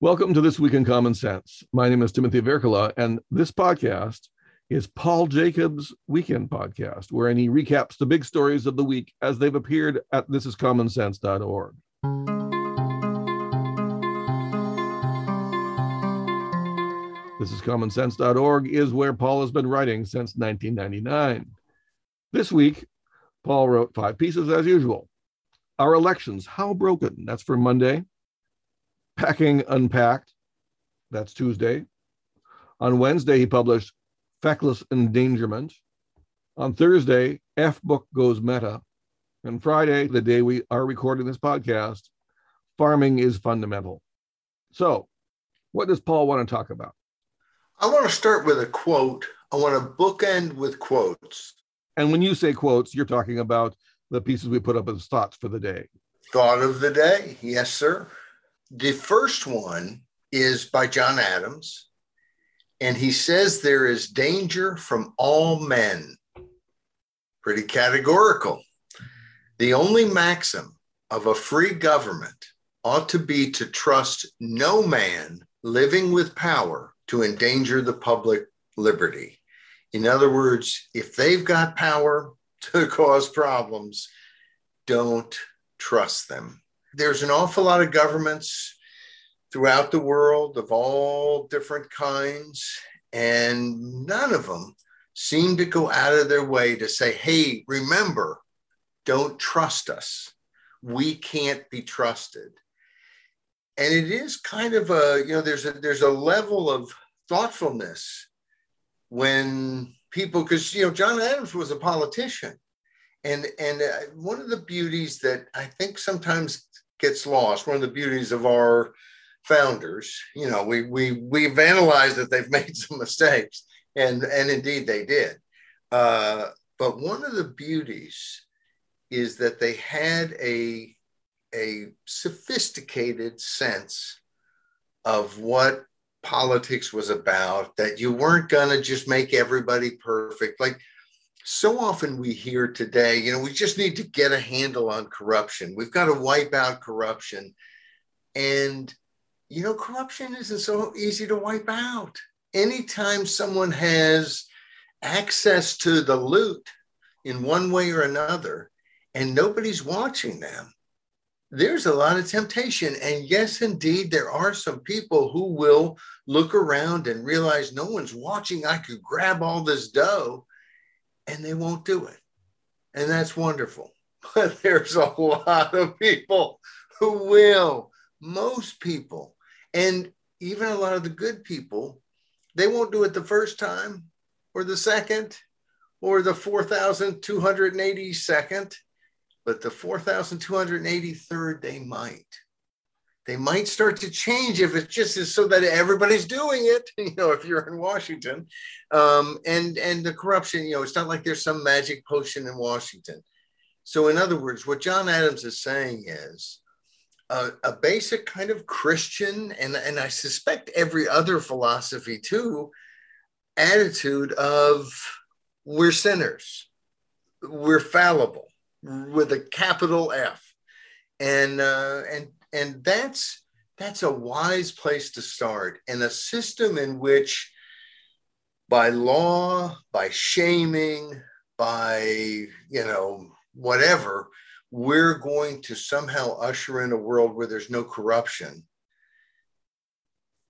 Welcome to This Week in Common Sense. My name is Timothy Virkkala, and this podcast is Paul Jacob's Weekend Podcast, wherein he recaps the big stories of the week as they've appeared at thisiscommonsense.org. Thisiscommonsense.org is where Paul has been writing since 1999. This week, Paul wrote five pieces as usual. Our elections, how broken? That's for Monday. Packing Unpacked. That's Tuesday. On Wednesday, he published Feckless Endangerment. On Thursday, F Book Goes Meta. And Friday, the day we are recording this podcast, Farming is Fundamental. So, what does Paul want to talk about? I want to start with a quote. I want to bookend with quotes. And when you say quotes, you're talking about the pieces we put up as thoughts for the day. Thought of the day. Yes, sir. The first one is by John Adams, and he says there is danger from all men. Pretty categorical. The only maxim of a free government ought to be to trust no man living with power to endanger the public liberty. In other words, if they've got power to cause problems, don't trust them there's an awful lot of governments throughout the world of all different kinds, and none of them seem to go out of their way to say, hey, remember, don't trust us. We can't be trusted. And it is kind of a, you know, there's a there's a level of thoughtfulness when people, because you know, John Adams was a politician. And and uh, one of the beauties that I think sometimes gets lost. One of the beauties of our founders, you know, we we we've analyzed that they've made some mistakes, and and indeed they did. Uh, but one of the beauties is that they had a a sophisticated sense of what politics was about that you weren't going to just make everybody perfect like so often we hear today, you know, we just need to get a handle on corruption. We've got to wipe out corruption. And, you know, corruption isn't so easy to wipe out. Anytime someone has access to the loot in one way or another, and nobody's watching them, there's a lot of temptation. And yes, indeed, there are some people who will look around and realize no one's watching. I could grab all this dough and they won't do it. And that's wonderful. But there's a lot of people who will, most people, and even a lot of the good people, they won't do it the first time or the second or the 4,282nd, but the 4,283rd, they might they might start to change if it just so that everybody's doing it you know if you're in washington. Um, and and the corruption you know it's not like there's some magic potion in washington. So in other words what john adams is saying is a, a basic kind of christian and and i suspect every other philosophy too attitude of we're sinners. We're fallible with a capital f. And uh, and and that's that's a wise place to start and a system in which by law by shaming by you know whatever we're going to somehow usher in a world where there's no corruption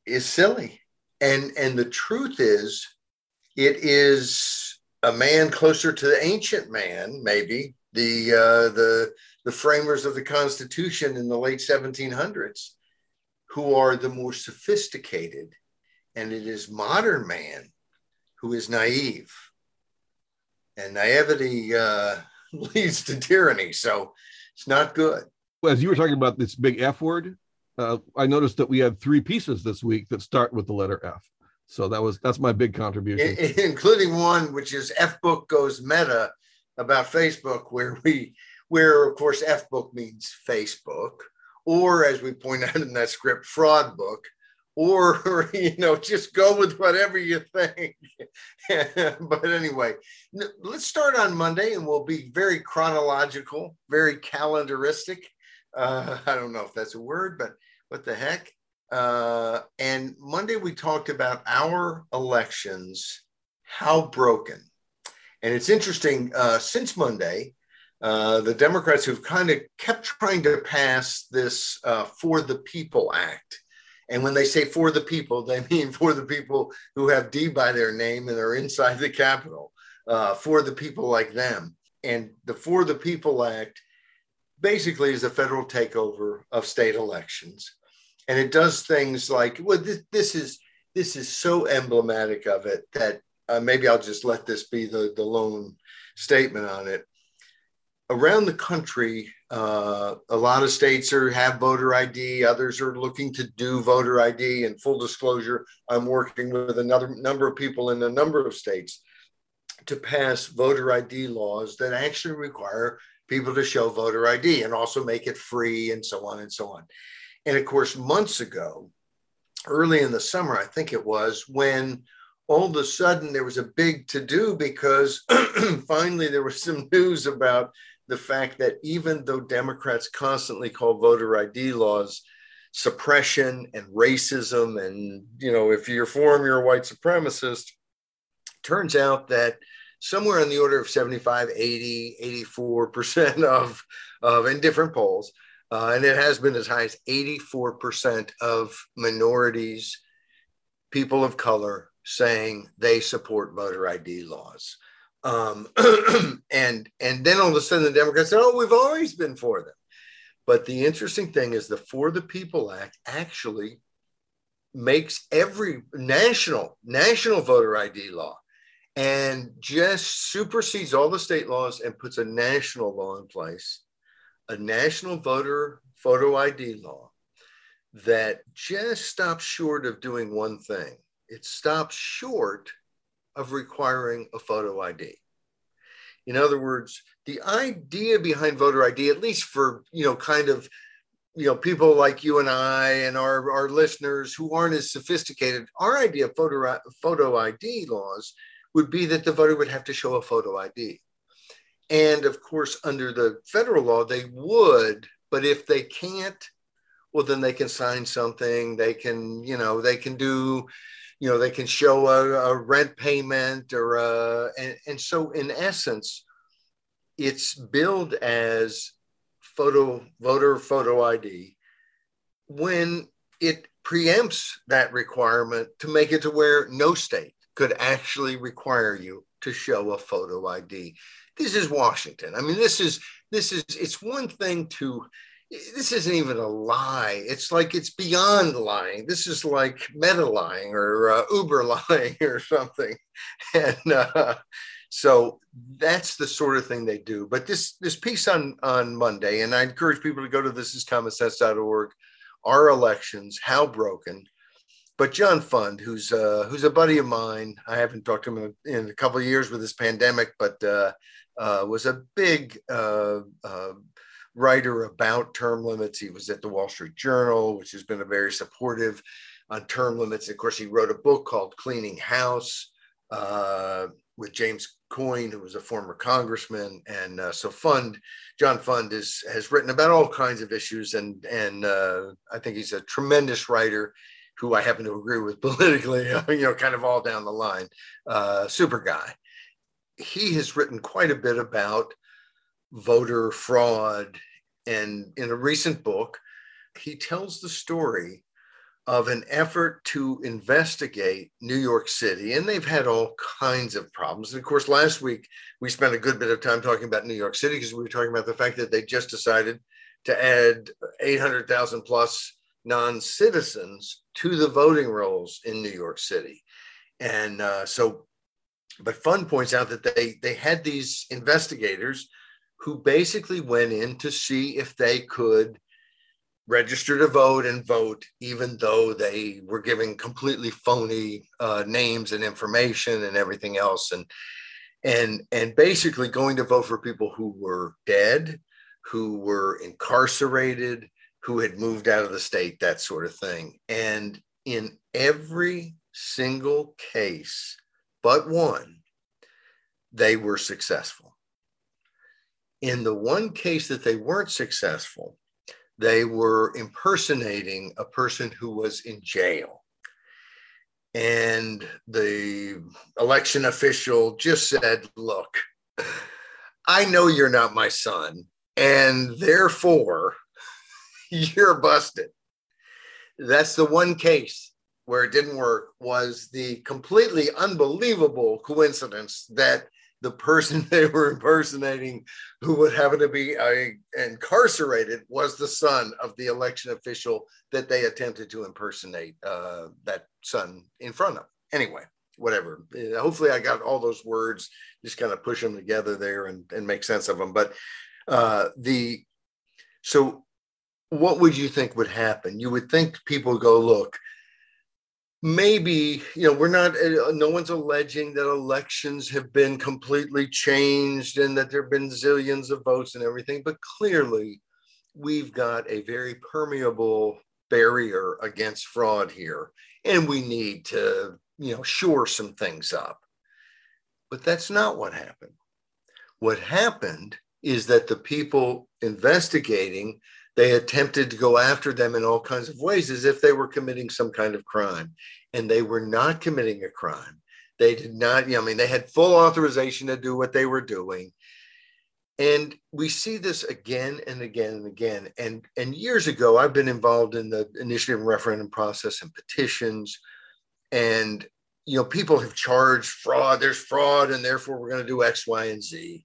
is silly. And and the truth is it is a man closer to the ancient man maybe the uh, the the framers of the Constitution in the late 1700s, who are the more sophisticated, and it is modern man who is naive, and naivety uh, leads to tyranny. So it's not good. As you were talking about this big F word, uh, I noticed that we had three pieces this week that start with the letter F. So that was that's my big contribution, including one which is F book goes meta about Facebook, where we where of course F book means Facebook, or as we point out in that script, fraud book, or you know, just go with whatever you think. but anyway, let's start on Monday, and we'll be very chronological, very calendaristic. Uh, I don't know if that's a word, but what the heck? Uh, and Monday we talked about our elections, how broken. And it's interesting, uh, since Monday, uh, the Democrats who've kind of kept trying to pass this uh, For the People Act. And when they say for the people, they mean for the people who have D by their name and are inside the Capitol, uh, for the people like them. And the For the People Act basically is a federal takeover of state elections. And it does things like, well, this, this is this is so emblematic of it that uh, maybe I'll just let this be the, the lone statement on it around the country, uh, a lot of states are have voter ID. Others are looking to do voter ID. And full disclosure, I'm working with another number of people in a number of states to pass voter ID laws that actually require people to show voter ID and also make it free and so on and so on. And of course, months ago, early in the summer, I think it was, when all of a sudden there was a big to do because finally there was some news about the fact that even though Democrats constantly call voter ID laws suppression and racism, and you know, if you're for them, you're a white supremacist, turns out that somewhere in the order of 75, 80, 84% of, of in different polls, uh, and it has been as high as 84% of minorities, people of color, saying they support voter ID laws. Um, and and then all of a sudden the Democrats said, "Oh, we've always been for them." But the interesting thing is the For the People Act actually makes every national national voter ID law and just supersedes all the state laws and puts a national law in place, a national voter photo ID law that just stops short of doing one thing. It stops short of requiring a photo ID. In other words, the idea behind voter ID, at least for, you know, kind of, you know, people like you and I and our, our listeners who aren't as sophisticated, our idea of photo, photo ID laws would be that the voter would have to show a photo ID. And of course, under the federal law, they would, but if they can't, well, then they can sign something. They can, you know, they can do you know they can show a, a rent payment or a, and, and so in essence it's billed as photo voter photo id when it preempts that requirement to make it to where no state could actually require you to show a photo id this is washington. I mean this is this is it's one thing to this isn't even a lie. It's like it's beyond lying. This is like meta lying or uh, Uber lying or something. And uh, so that's the sort of thing they do. But this this piece on on Monday, and I encourage people to go to thisiscommonsense.org. Our elections, how broken. But John Fund, who's uh, who's a buddy of mine, I haven't talked to him in a, in a couple of years with this pandemic, but uh, uh, was a big uh, writer about term limits. He was at the Wall Street Journal, which has been a very supportive on term limits. Of course, he wrote a book called Cleaning House uh, with James Coyne, who was a former congressman. And uh, so Fund, John Fund is, has written about all kinds of issues. And, and uh, I think he's a tremendous writer who I happen to agree with politically, you know, kind of all down the line. Uh, super guy. He has written quite a bit about voter fraud and in a recent book, he tells the story of an effort to investigate New York City. And they've had all kinds of problems. And of course, last week we spent a good bit of time talking about New York City because we were talking about the fact that they just decided to add 800,000 plus non citizens to the voting rolls in New York City. And uh, so, but Fund points out that they, they had these investigators who basically went in to see if they could register to vote and vote, even though they were giving completely phony uh, names and information and everything else, and and and basically going to vote for people who were dead, who were incarcerated, who had moved out of the state, that sort of thing. And in every single case, but one, they were successful in the one case that they weren't successful, they were impersonating a person who was in jail. And the election official just said, Look, I know you're not my son, and therefore you're busted. That's the one case where it didn't work was the completely unbelievable coincidence that the person they were impersonating who would happen to be uh, incarcerated was the son of the election official that they attempted to impersonate uh, that son in front of. Anyway whatever. Uh, hopefully i got all those words just kind of push them together there and, and make sense of them but uh, the so what would you think would happen? You would think people go look maybe you know we're not uh, no one's alleging that elections have been completely changed and that there have been zillions of votes and everything but clearly we've got a very permeable barrier against fraud here and we need to you know shore some things up. But that's not what happened. What happened is that the people investigating they attempted to go after them in all kinds of ways as if they were committing some kind of crime. And they were not committing a crime. They did not, you know, I mean, they had full authorization to do what they were doing. And we see this again and again and again. And, and years ago, I've been involved in the initiative and referendum process and petitions. And, you know, people have charged fraud, there's fraud, and therefore we're going to do X, Y, and Z.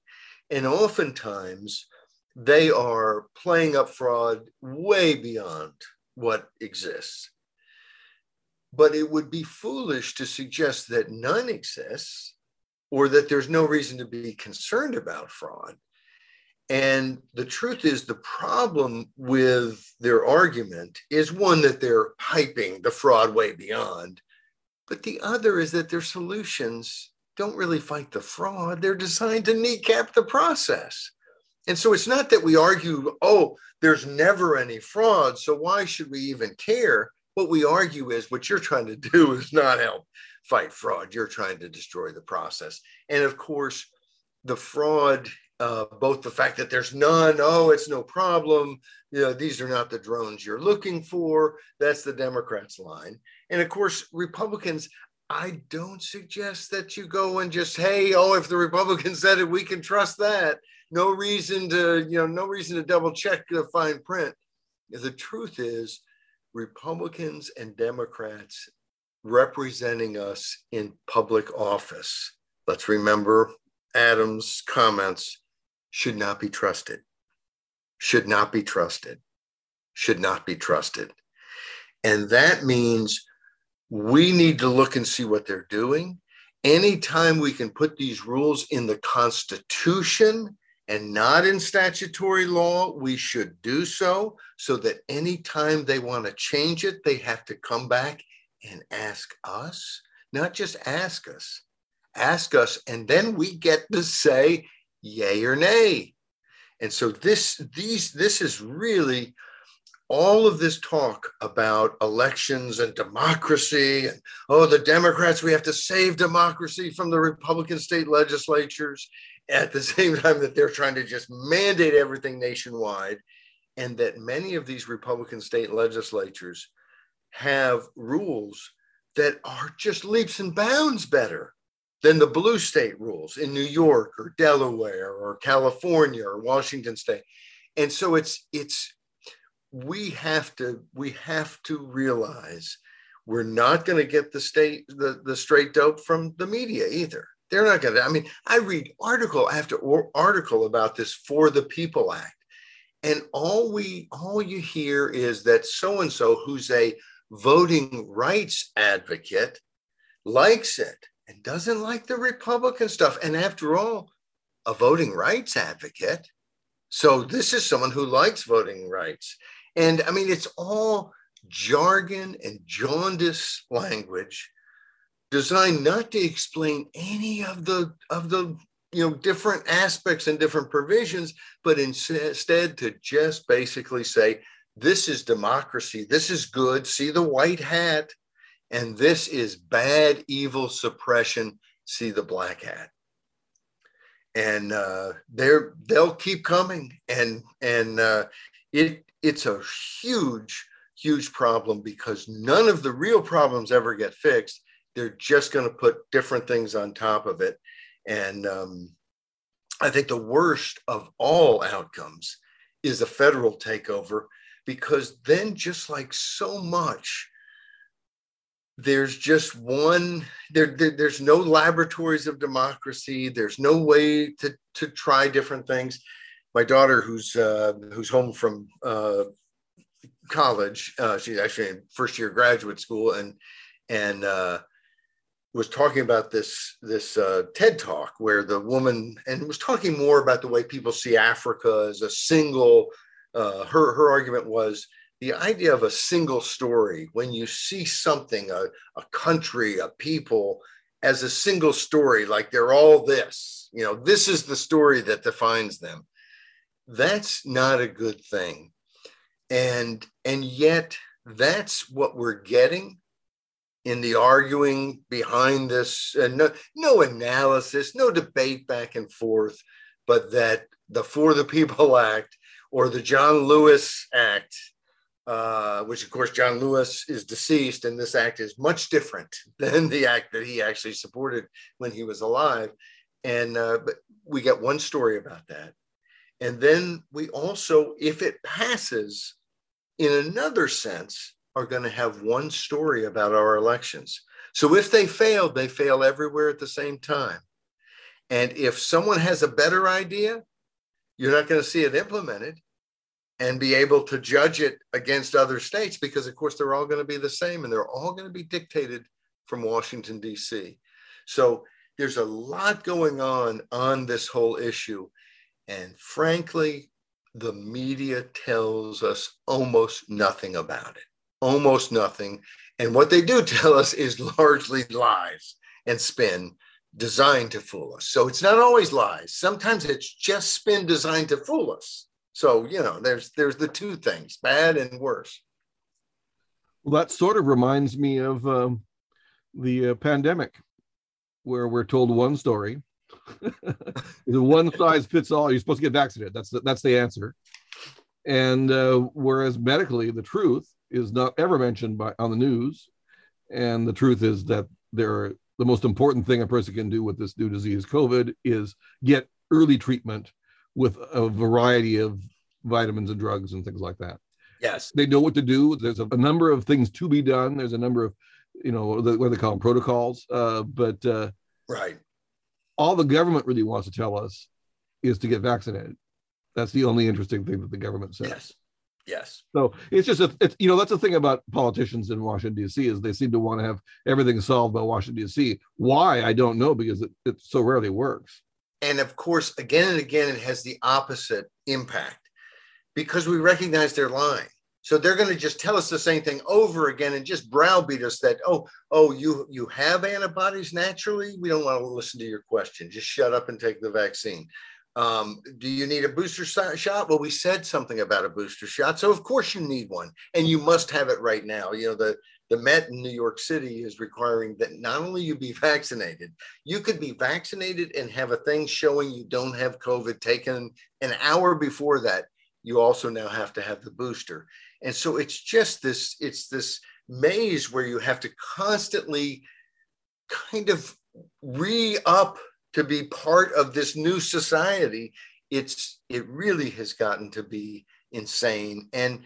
And oftentimes, they are playing up fraud way beyond what exists. But it would be foolish to suggest that none exists or that there's no reason to be concerned about fraud. And the truth is, the problem with their argument is one that they're hyping the fraud way beyond. But the other is that their solutions don't really fight the fraud, they're designed to kneecap the process. And so it's not that we argue, oh, there's never any fraud. So why should we even care? What we argue is what you're trying to do is not help fight fraud. You're trying to destroy the process. And of course, the fraud, uh, both the fact that there's none, oh, it's no problem, you know, these are not the drones you're looking for. That's the Democrats' line. And of course, Republicans, I don't suggest that you go and just, hey, oh, if the Republicans said it, we can trust that no reason to, you know, no reason to double check the fine print. The truth is, Republicans and Democrats representing us in public office, let's remember Adams' comments, should not be trusted. Should not be trusted. Should not be trusted. And that means we need to look and see what they're doing. Anytime we can put these rules in the Constitution, and not in statutory law, we should do so so that anytime they want to change it, they have to come back and ask us, not just ask us, ask us, and then we get to say yay or nay. And so this these this is really all of this talk about elections and democracy and oh the democrats we have to save democracy from the republican state legislatures at the same time that they're trying to just mandate everything nationwide, and that many of these Republican state legislatures have rules that are just leaps and bounds better than the blue state rules in New York or Delaware or California or Washington state. And so it's it's we have to we have to realize we're not going to get the state the, the straight dope from the media either they're not going to. I mean, I read article after article about this for the People Act, and all we all you hear is that so and so, who's a voting rights advocate, likes it and doesn't like the Republican stuff. And after all, a voting rights advocate. So this is someone who likes voting rights. And I mean, it's all jargon and jaundice language designed not to explain any of the of the you know different aspects and different provisions but instead to just basically say this is democracy this is good see the white hat and this is bad evil suppression see the black hat and uh, they're they'll keep coming and and uh, it it's a huge, huge problem because none of the real problems ever get fixed. They're just going to put different things on top of it. And um, I think the worst of all outcomes is a federal takeover because then, just like so much, there's just one there, there, there's no laboratories of democracy there's no way to to try different things my daughter who's uh, who's home from uh, college uh, she's actually in first year graduate school and and uh, was talking about this this uh, TED talk where the woman and was talking more about the way people see Africa as a single. Uh, her her argument was the idea of a single story when you see something a, a country a people as a single story like they're all this you know this is the story that defines them that's not a good thing and and yet that's what we're getting in the arguing behind this and no, no analysis no debate back and forth but that the for the people act or the john lewis act uh, which of course John Lewis is deceased, and this act is much different than the act that he actually supported when he was alive. And uh, but we get one story about that, and then we also, if it passes, in another sense, are going to have one story about our elections. So if they fail, they fail everywhere at the same time. And if someone has a better idea, you're not going to see it implemented and be able to judge it against other states because, of course, they're all going to be the same and they're all going to be dictated from Washington, D.C. So there's a lot going on on this whole issue. And frankly, the media tells us almost nothing about it, almost nothing. And what they do tell us is largely lies and spin designed to fool us. So it's not always lies. Sometimes it's just spin designed to fool us. So you know, there's there's the two things, bad and worse. Well, that sort of reminds me of um, the uh, pandemic, where we're told one story, one size fits all. You're supposed to get vaccinated. That's the, that's the answer. And uh, whereas medically, the truth is not ever mentioned by on the news, and the truth is that there the most important thing a person can do with this new disease, COVID, is get early treatment with a variety of vitamins and drugs and things like that. Yes. They know what to do. There's a, a number of things to be done. There's a number of, you know, the, what they call them protocols. Uh, but uh, right. All the government really wants to tell us is to get vaccinated. That's the only interesting thing that the government says. Yes. Yes. So it's just a, it's, you know, that's the thing about politicians in Washington D.C. is they seem to want to have everything solved by Washington D.C. Why I don't know because it, it so rarely works. And of course, again and again, it has the opposite impact because we recognize they're lying. So they're going to just tell us the same thing over again and just browbeat us that oh oh you you have antibodies naturally. We don't want to listen to your question. Just shut up and take the vaccine. Um, do you need a booster shot? Well, we said something about a booster shot, so of course you need one, and you must have it right now. You know the the Met in New York City is requiring that not only you be vaccinated, you could be vaccinated and have a thing showing you don't have COVID taken an hour before that. You also now have to have the booster. And so it's just this, it's this maze where you have to constantly kind of re up to be part of this new society. It's it really has gotten to be insane. And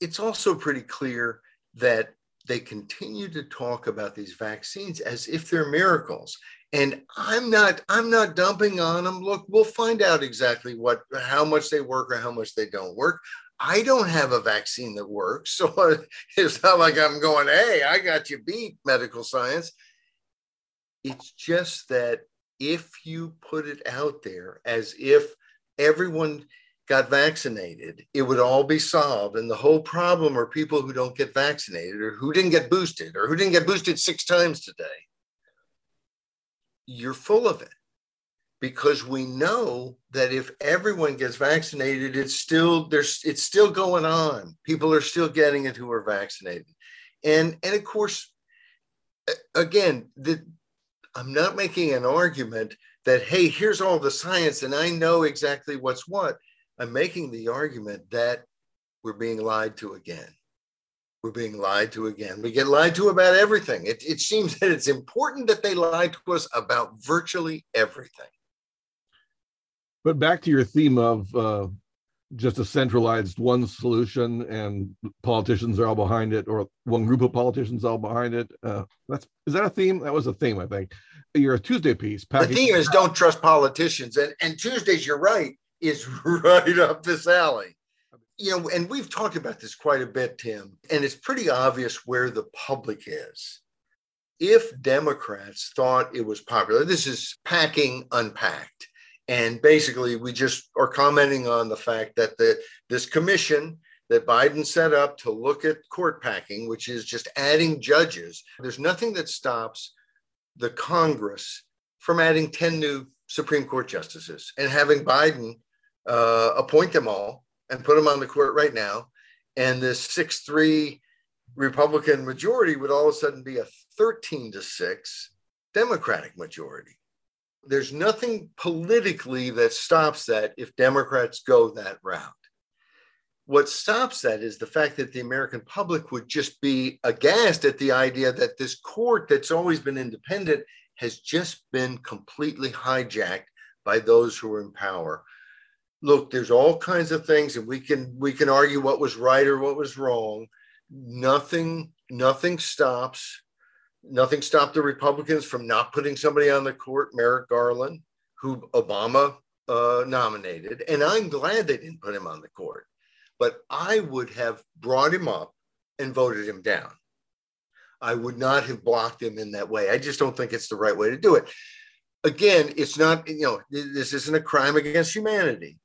it's also pretty clear that they continue to talk about these vaccines as if they're miracles and i'm not i'm not dumping on them look we'll find out exactly what how much they work or how much they don't work i don't have a vaccine that works so it's not like i'm going hey i got you beat medical science it's just that if you put it out there as if everyone got vaccinated, it would all be solved. And the whole problem are people who don't get vaccinated or who didn't get boosted or who didn't get boosted six times today. You're full of it because we know that if everyone gets vaccinated, it's still there's it's still going on. People are still getting it who are vaccinated. And and of course, again, the, I'm not making an argument that hey, here's all the science and I know exactly what's what I'm making the argument that we're being lied to again. We're being lied to again. We get lied to about everything. It, it seems that it's important that they lie to us about virtually everything. But back to your theme of uh, just a centralized one solution and politicians are all behind it or one group of politicians all behind it. Uh, that's is that a theme? That was a theme i think. You're a tuesday piece the theme is don't trust politicians. And and tuesdays you're right is right up this alley. You know and we've talked about this quite a bit tim and it's pretty obvious where the public is. If democrats thought it was popular this is packing unpacked and basically, we just are commenting on the fact that the, this commission that Biden set up to look at court packing, which is just adding judges, there's nothing that stops the Congress from adding 10 new Supreme Court justices and having Biden uh, appoint them all and put them on the court right now. And this 6 3 Republican majority would all of a sudden be a 13 to 6 Democratic majority there's nothing politically that stops that if Democrats go that route. What stops that is the fact that the American public would just be aghast at the idea that this court that's always been independent has just been completely hijacked by those who are in power. Look, there's all kinds of things, and we can we can argue what was right or what was wrong. Nothing, nothing stops Nothing stopped the Republicans from not putting somebody on the court, Merrick Garland, who Obama uh, nominated. And I'm glad they didn't put him on the court. But I would have brought him up and voted him down. I would not have blocked him in that way. I just don't think it's the right way to do it. Again, it's not, you know, this isn't a crime against humanity.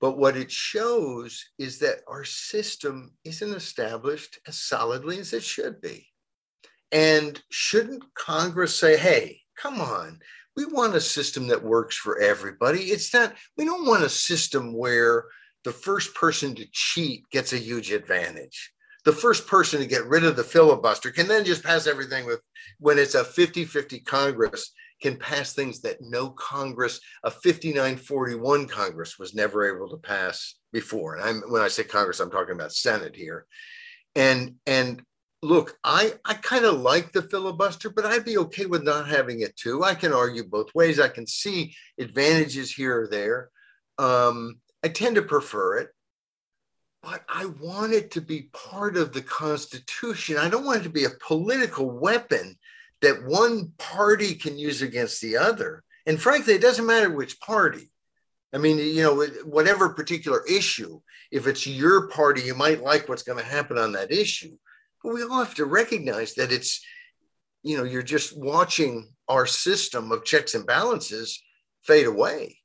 But what it shows is that our system isn't established as solidly as it should be. And shouldn't Congress say, hey, come on, we want a system that works for everybody? It's not, we don't want a system where the first person to cheat gets a huge advantage. The first person to get rid of the filibuster can then just pass everything with, when it's a 50 50 Congress, can pass things that no Congress, a 5941 Congress, was never able to pass before. And I'm, when I say Congress, I'm talking about Senate here. And, and look, I, I kind of like the filibuster, but I'd be okay with not having it too. I can argue both ways. I can see advantages here or there. Um, I tend to prefer it, but I want it to be part of the Constitution. I don't want it to be a political weapon that one party can use against the other. And frankly, it doesn't matter which party. I mean, you know, whatever particular issue, if it's your party, you might like what's going to happen on that issue. We all have to recognize that it's, you know, you're just watching our system of checks and balances fade away.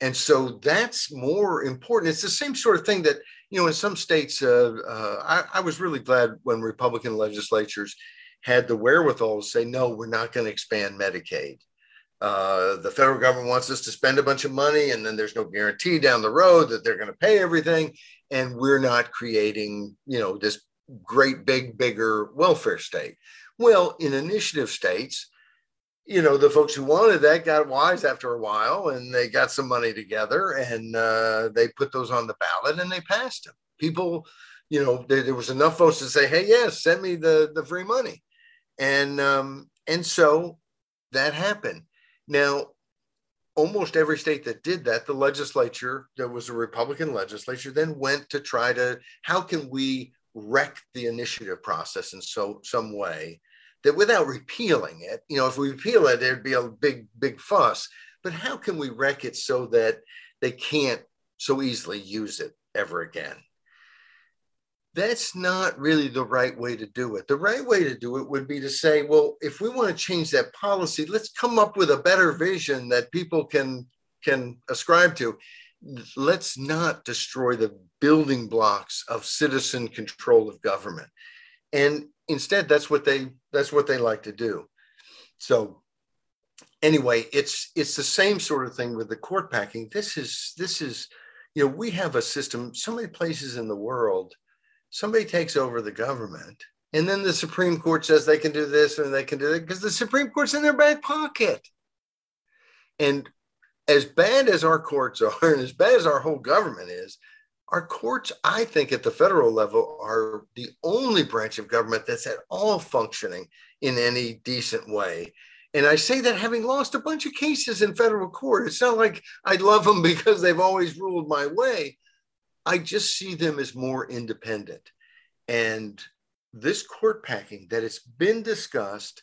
And so that's more important. It's the same sort of thing that, you know, in some states, uh, uh, I, I was really glad when Republican legislatures had the wherewithal to say, no, we're not going to expand Medicaid. Uh, the federal government wants us to spend a bunch of money, and then there's no guarantee down the road that they're going to pay everything. And we're not creating, you know, this great big bigger welfare state. Well in initiative states you know the folks who wanted that got wise after a while and they got some money together and uh, they put those on the ballot and they passed them people you know there, was enough votes to say hey yes send me the the free money. And um and so that happened. Now almost every state that did that the legislature there was a republican legislature then went to try to how can we wreck the initiative process in so some way that without repealing it, you know, if we repeal it, there'd be a big, big fuss. But how can we wreck it so that they can't so easily use it ever again? That's not really the right way to do it. The right way to do it would be to say, well, if we want to change that policy, let's come up with a better vision that people can can ascribe to let's not destroy the building blocks of citizen control of government. And instead that's what they that's what they like to do. So anyway it's it's the same sort of thing with the court packing. This is this is you know we have a system. So many places in the world somebody takes over the government and then the supreme court says they can do this and they can do that because the supreme court's in their back pocket. And as bad as our courts are and as bad as our whole government is, our courts, I think, at the federal level, are the only branch of government that's at all functioning in any decent way. And I say that having lost a bunch of cases in federal court. It's not like I love them because they've always ruled my way. I just see them as more independent. And this court packing that it's been discussed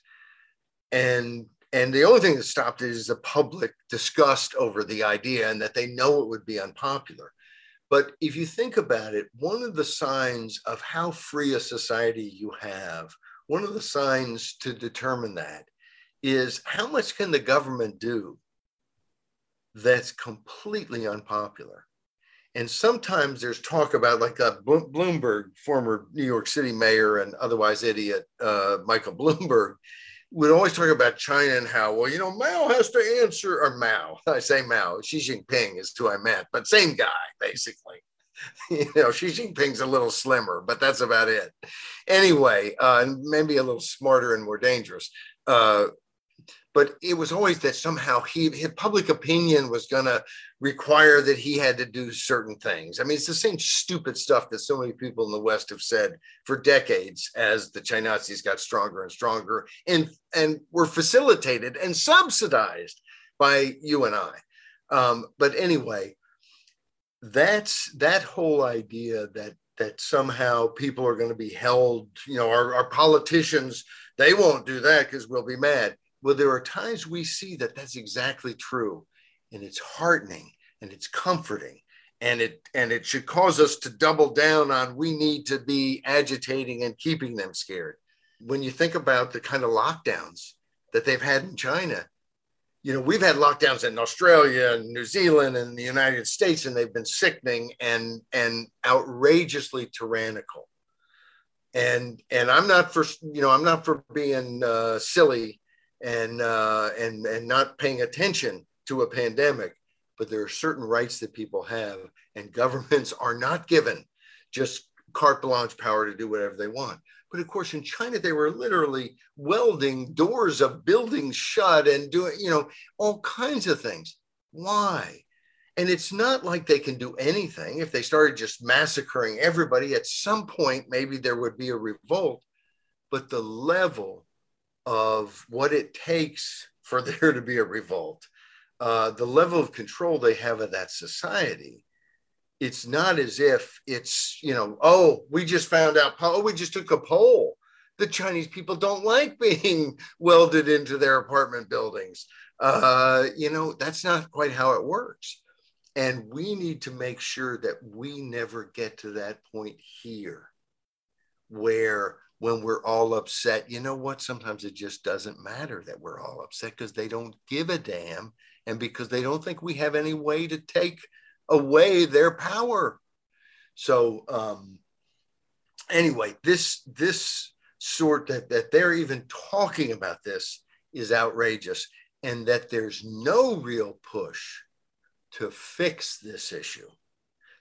and and the only thing that stopped it is the public disgust over the idea and that they know it would be unpopular but if you think about it, one of the signs of how free a society you have, one of the signs to determine that is how much can the government do that's completely unpopular? And sometimes there's talk about like a Bloomberg, former New York City mayor and otherwise idiot uh, Michael Bloomberg, would always talk about China and how, well, you know, Mao has to answer, or Mao, I say Mao, Xi Jinping is who I meant, but same guy, basically. you know, Xi Jinping's a little slimmer, but that's about it. Anyway, uh, and maybe a little smarter and more dangerous. Uh, but it was always that somehow he public opinion was going to require that he had to do certain things. I mean, it's the same stupid stuff that so many people in the West have said for decades as the Chinese got stronger and stronger and and were facilitated and subsidized by you and I. Um, but anyway, that's that whole idea that that somehow people are going to be held, you know, our, our politicians, they won't do that because we'll be mad well, there are times we see that that's exactly true, and it's heartening and it's comforting, and it and it should cause us to double down on we need to be agitating and keeping them scared. When you think about the kind of lockdowns that they've had in China, you know, we've had lockdowns in Australia and New Zealand and the United States, and they've been sickening and and outrageously tyrannical. And and I'm not for you know I'm not for being uh, silly and uh, and and not paying attention to a pandemic. But there are certain rights that people have, and governments are not given just carte blanche power to do whatever they want. But of course, in China, they were literally welding doors of buildings shut and doing, you know, all kinds of things. Why? And it's not like they can do anything. If they started just massacring everybody, at some point, maybe there would be a revolt. But the level of what it takes for there to be a revolt, uh, the level of control they have of that society. It's not as if it's, you know, oh, we just found out, oh, we just took a poll. The Chinese people don't like being welded into their apartment buildings. Uh, you know, that's not quite how it works. And we need to make sure that we never get to that point here where when we're all upset, you know what? Sometimes it just doesn't matter that we're all upset because they don't give a damn and because they don't think we have any way to take away their power. So um, anyway, this this sort that that they're even talking about this is outrageous, and that there's no real push to fix this issue.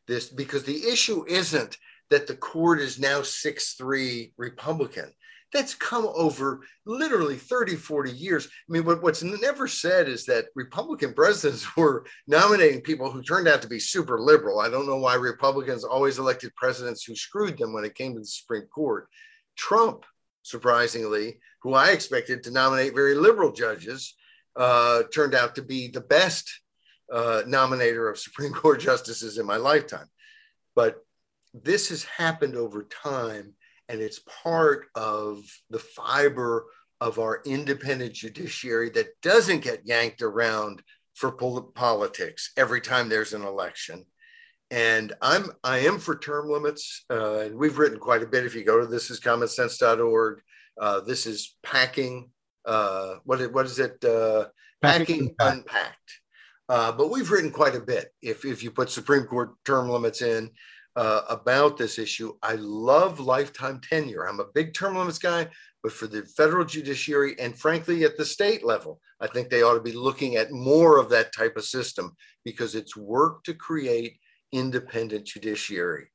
This because the issue isn't that the court is now 6 3 Republican. That's come over literally 30, 40 years. I mean, what, what's never said is that Republican presidents were nominating people who turned out to be super liberal. I don't know why Republicans always elected presidents who screwed them when it came to the Supreme Court. Trump, surprisingly, who I expected to nominate very liberal judges, uh, turned out to be the best uh, nominator of Supreme Court justices in my lifetime. But this has happened over time, and it's part of the fiber of our independent judiciary that doesn't get yanked around for pol- politics every time there's an election. And I'm I am for term limits, uh, and we've written quite a bit. If you go to this is commonsense.org, uh, this is packing. Uh, what what is it? Uh, packing, packing unpacked. Uh, but we've written quite a bit. If if you put Supreme Court term limits in, uh, about this issue. I love lifetime tenure. I'm a big term limits guy, but for the federal judiciary and frankly at the state level, I think they ought to be looking at more of that type of system because it's work to create independent judiciary.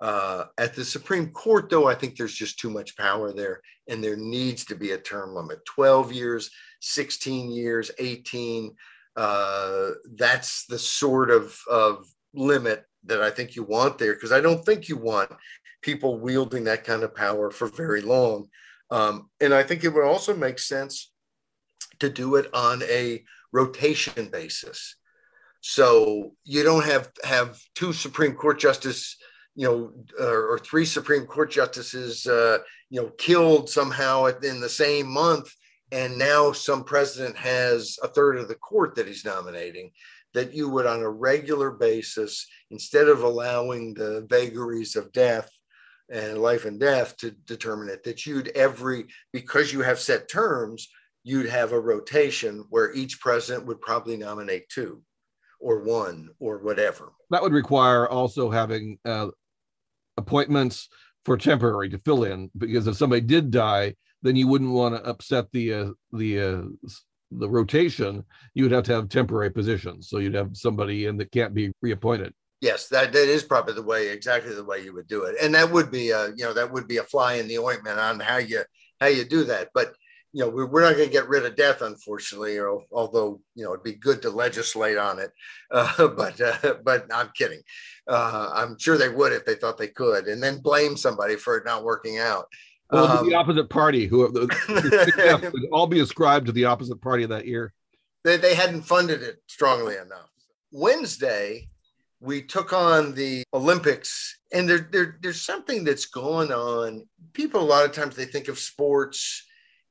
Uh, at the Supreme Court, though, I think there's just too much power there, and there needs to be a term limit 12 years, 16 years, 18. Uh, that's the sort of, of limit that I think you want there because I don't think you want people wielding that kind of power for very long. Um, and I think it would also make sense to do it on a rotation basis. So you don't have have two Supreme Court justices, you know, or, or three Supreme Court justices, uh, you know, killed somehow in the same month, and now some president has a third of the court that he's nominating. That you would, on a regular basis, instead of allowing the vagaries of death and life and death to determine it, that you'd every because you have set terms, you'd have a rotation where each president would probably nominate two or one or whatever. That would require also having uh, appointments for temporary to fill in because if somebody did die, then you wouldn't want to upset the uh, the uh, the rotation. You would have to have temporary positions, so you'd have somebody in that can't be reappointed. Yes, that, that is probably the way, exactly the way you would do it, and that would be a you know that would be a fly in the ointment on how you how you do that. But you know, we're, not going to get rid of death, unfortunately, or although, you know, it'd be good to legislate on it. Uh, but, uh, but I'm kidding. Uh, I'm sure they would if they thought they could, and then blame somebody for it not working out. Well, um, the opposite party, who would all be ascribed to the opposite party of that year. They, they hadn't funded it strongly enough. Wednesday, we took on the Olympics, and there, there, there's something that's going on. People, a lot of times, they think of sports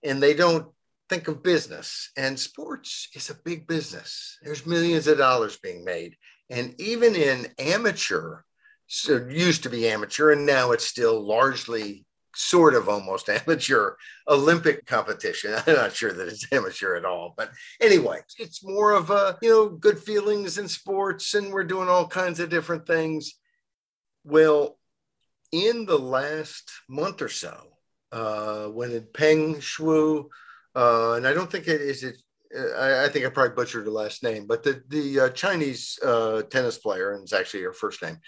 and they don't think of business. And sports is a big business. There's millions of dollars being made. And even in amateur, so it used to be amateur, and now it's still largely sort of almost amateur Olympic competition. I'm not sure that it's amateur at all, but anyway, it's more of a, you know, good feelings in sports, and we're doing all kinds of different things. Well, in the last month or so, uh, when Peng Shuai, uh, and I don't think it is it. Uh, I, I, think I probably butchered the last name, but the the uh, Chinese uh, tennis player, and it's actually her first name,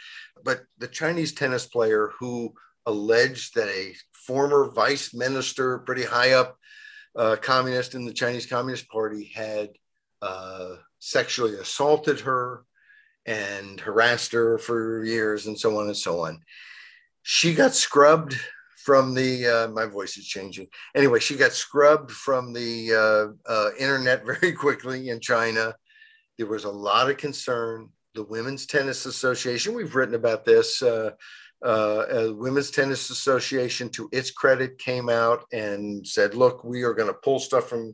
but the Chinese tennis player who alleged that a former vice minister, pretty high up uh, communist in the Chinese Communist Party, had sexually assaulted her and harassed her for years, and so on and so on. She got scrubbed from the uh, my voice is changing. Anyway she got scrubbed from the uh, uh, internet very quickly in china. There was a lot of concern. The women's tennis association we've written about this uh, uh, women's tennis association to its credit came out and said look we are going to pull stuff from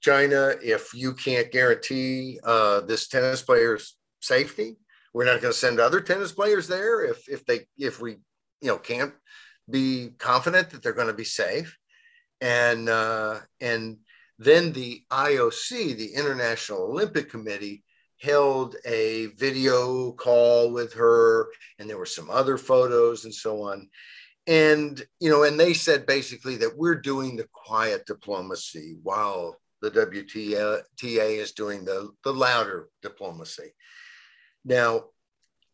china if you can't guarantee uh, this tennis player's safety we're not going to send other tennis players there if if they if we you know can't be confident that they're going to be safe. And, uh, and then the IOC, the International Olympic Committee, held a video call with her, and there were some other photos and so on. And, you know, and they said basically that we're doing the quiet diplomacy while the WTA is doing the, the louder diplomacy. Now,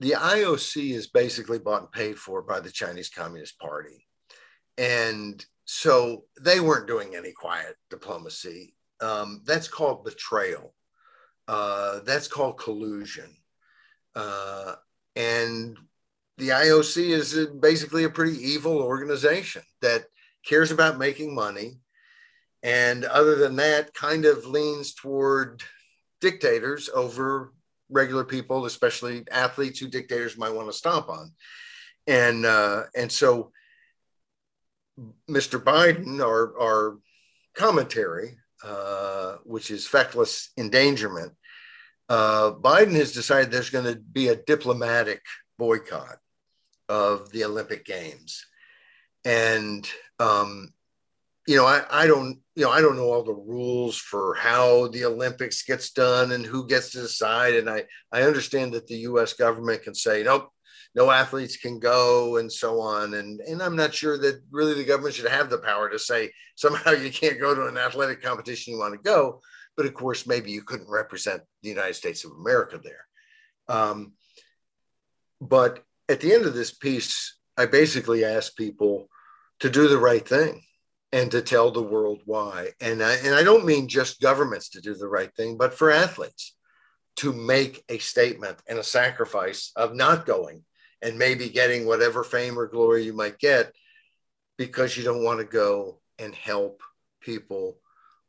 the IOC is basically bought and paid for by the Chinese Communist Party. And so they weren't doing any quiet diplomacy. Um, that's called betrayal. Uh, that's called collusion. Uh, and the IOC is basically a pretty evil organization that cares about making money. And other than that, kind of leans toward dictators over regular people, especially athletes who dictators might want to stomp on. And uh, and so Mr. Biden, our, our commentary, uh, which is feckless endangerment, uh, Biden has decided there's going to be a diplomatic boycott of the Olympic Games. And um, you know, I, I don't, you know, I don't know all the rules for how the Olympics gets done and who gets to decide. And I, I understand that the U.S. government can say, nope, no athletes can go and so on. And, and I'm not sure that really the government should have the power to say somehow you can't go to an athletic competition you want to go. But of course, maybe you couldn't represent the United States of America there. Um, but at the end of this piece, I basically asked people to do the right thing and to tell the world why. And I, and I don't mean just governments to do the right thing, but for athletes to make a statement and a sacrifice of not going and maybe getting whatever fame or glory you might get because you don't want to go and help people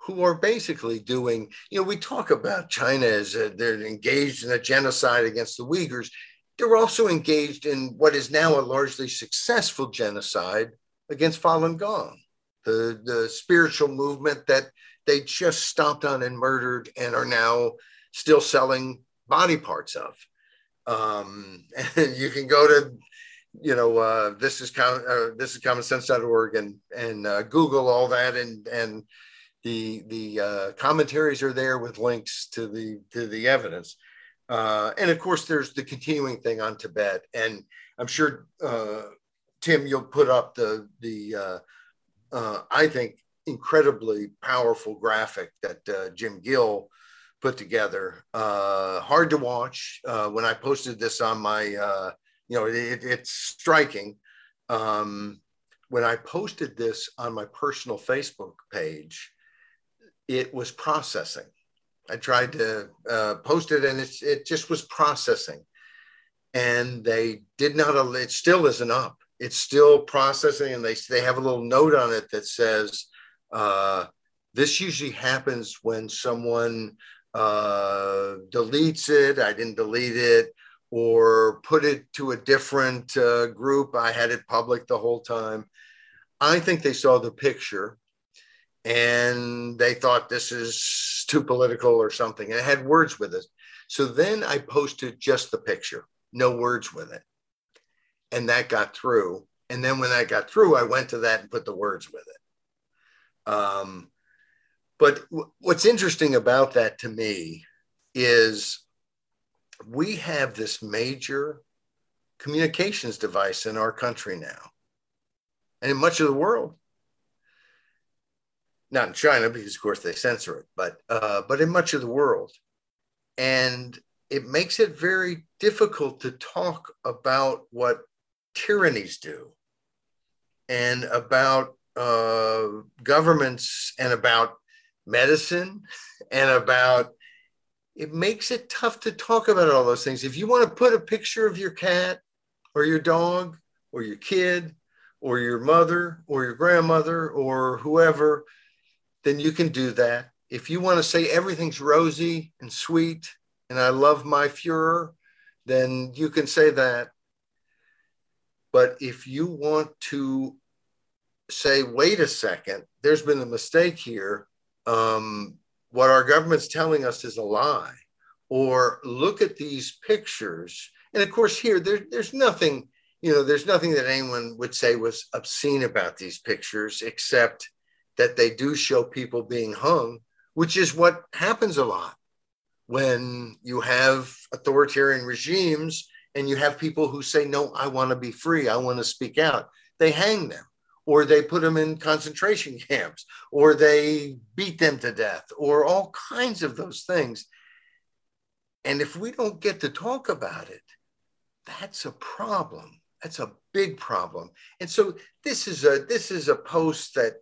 who are basically doing, you know, we talk about China as a, they're engaged in a genocide against the Uyghurs. They're also engaged in what is now a largely successful genocide against Falun Gong, the, the spiritual movement that they just stomped on and murdered and are now still selling body parts of. Um, and you can go to, you know, uh, this is com- uh, this is commonsense.org and and uh, Google all that and and the the uh, commentaries are there with links to the to the evidence. Uh, and of course, there's the continuing thing on Tibet, and I'm sure uh, Tim, you'll put up the the uh, uh, I think incredibly powerful graphic that uh, Jim Gill put together. hard to watch. when I posted this on my, you know, it, it's striking. Um, when I posted this on my personal Facebook page, it was processing. I tried to uh, post it and it's, it just was processing. And they did not, it still isn't up. It's still processing. And they, they have a little note on it that says, uh, this usually happens when someone uh, deletes it. I didn't delete it or put it to a different uh, group. I had it public the whole time. I think they saw the picture and they thought this is too political or something. And it had words with it. So then I posted just the picture, no words with it. And that got through. And then when that got through, I went to that and put the words with it. Um, but w- what's interesting about that to me is we have this major communications device in our country now and in much of the world not in China because of course they censor it, but uh, but in much of the world, and it makes it very difficult to talk about what tyrannies do, and about uh, governments, and about medicine, and about it makes it tough to talk about all those things. If you want to put a picture of your cat or your dog or your kid or your mother or your grandmother or whoever then you can do that. If you want to say everything's rosy and sweet and I love my Fuhrer, then you can say that. But if you want to say, wait a second, there's been a mistake here. Um, what our government's telling us is a lie. Or look at these pictures. And of course, here, there, there's nothing, you know, there's nothing that anyone would say was obscene about these pictures, except that they do show people being hung, which is what happens a lot when you have authoritarian regimes and you have people who say, No, I want to be free, I want to speak out. They hang them, or they put them in concentration camps, or they beat them to death, or all kinds of those things. And if we don't get to talk about it, that's a problem. That's a big problem. And so this is a this is a post that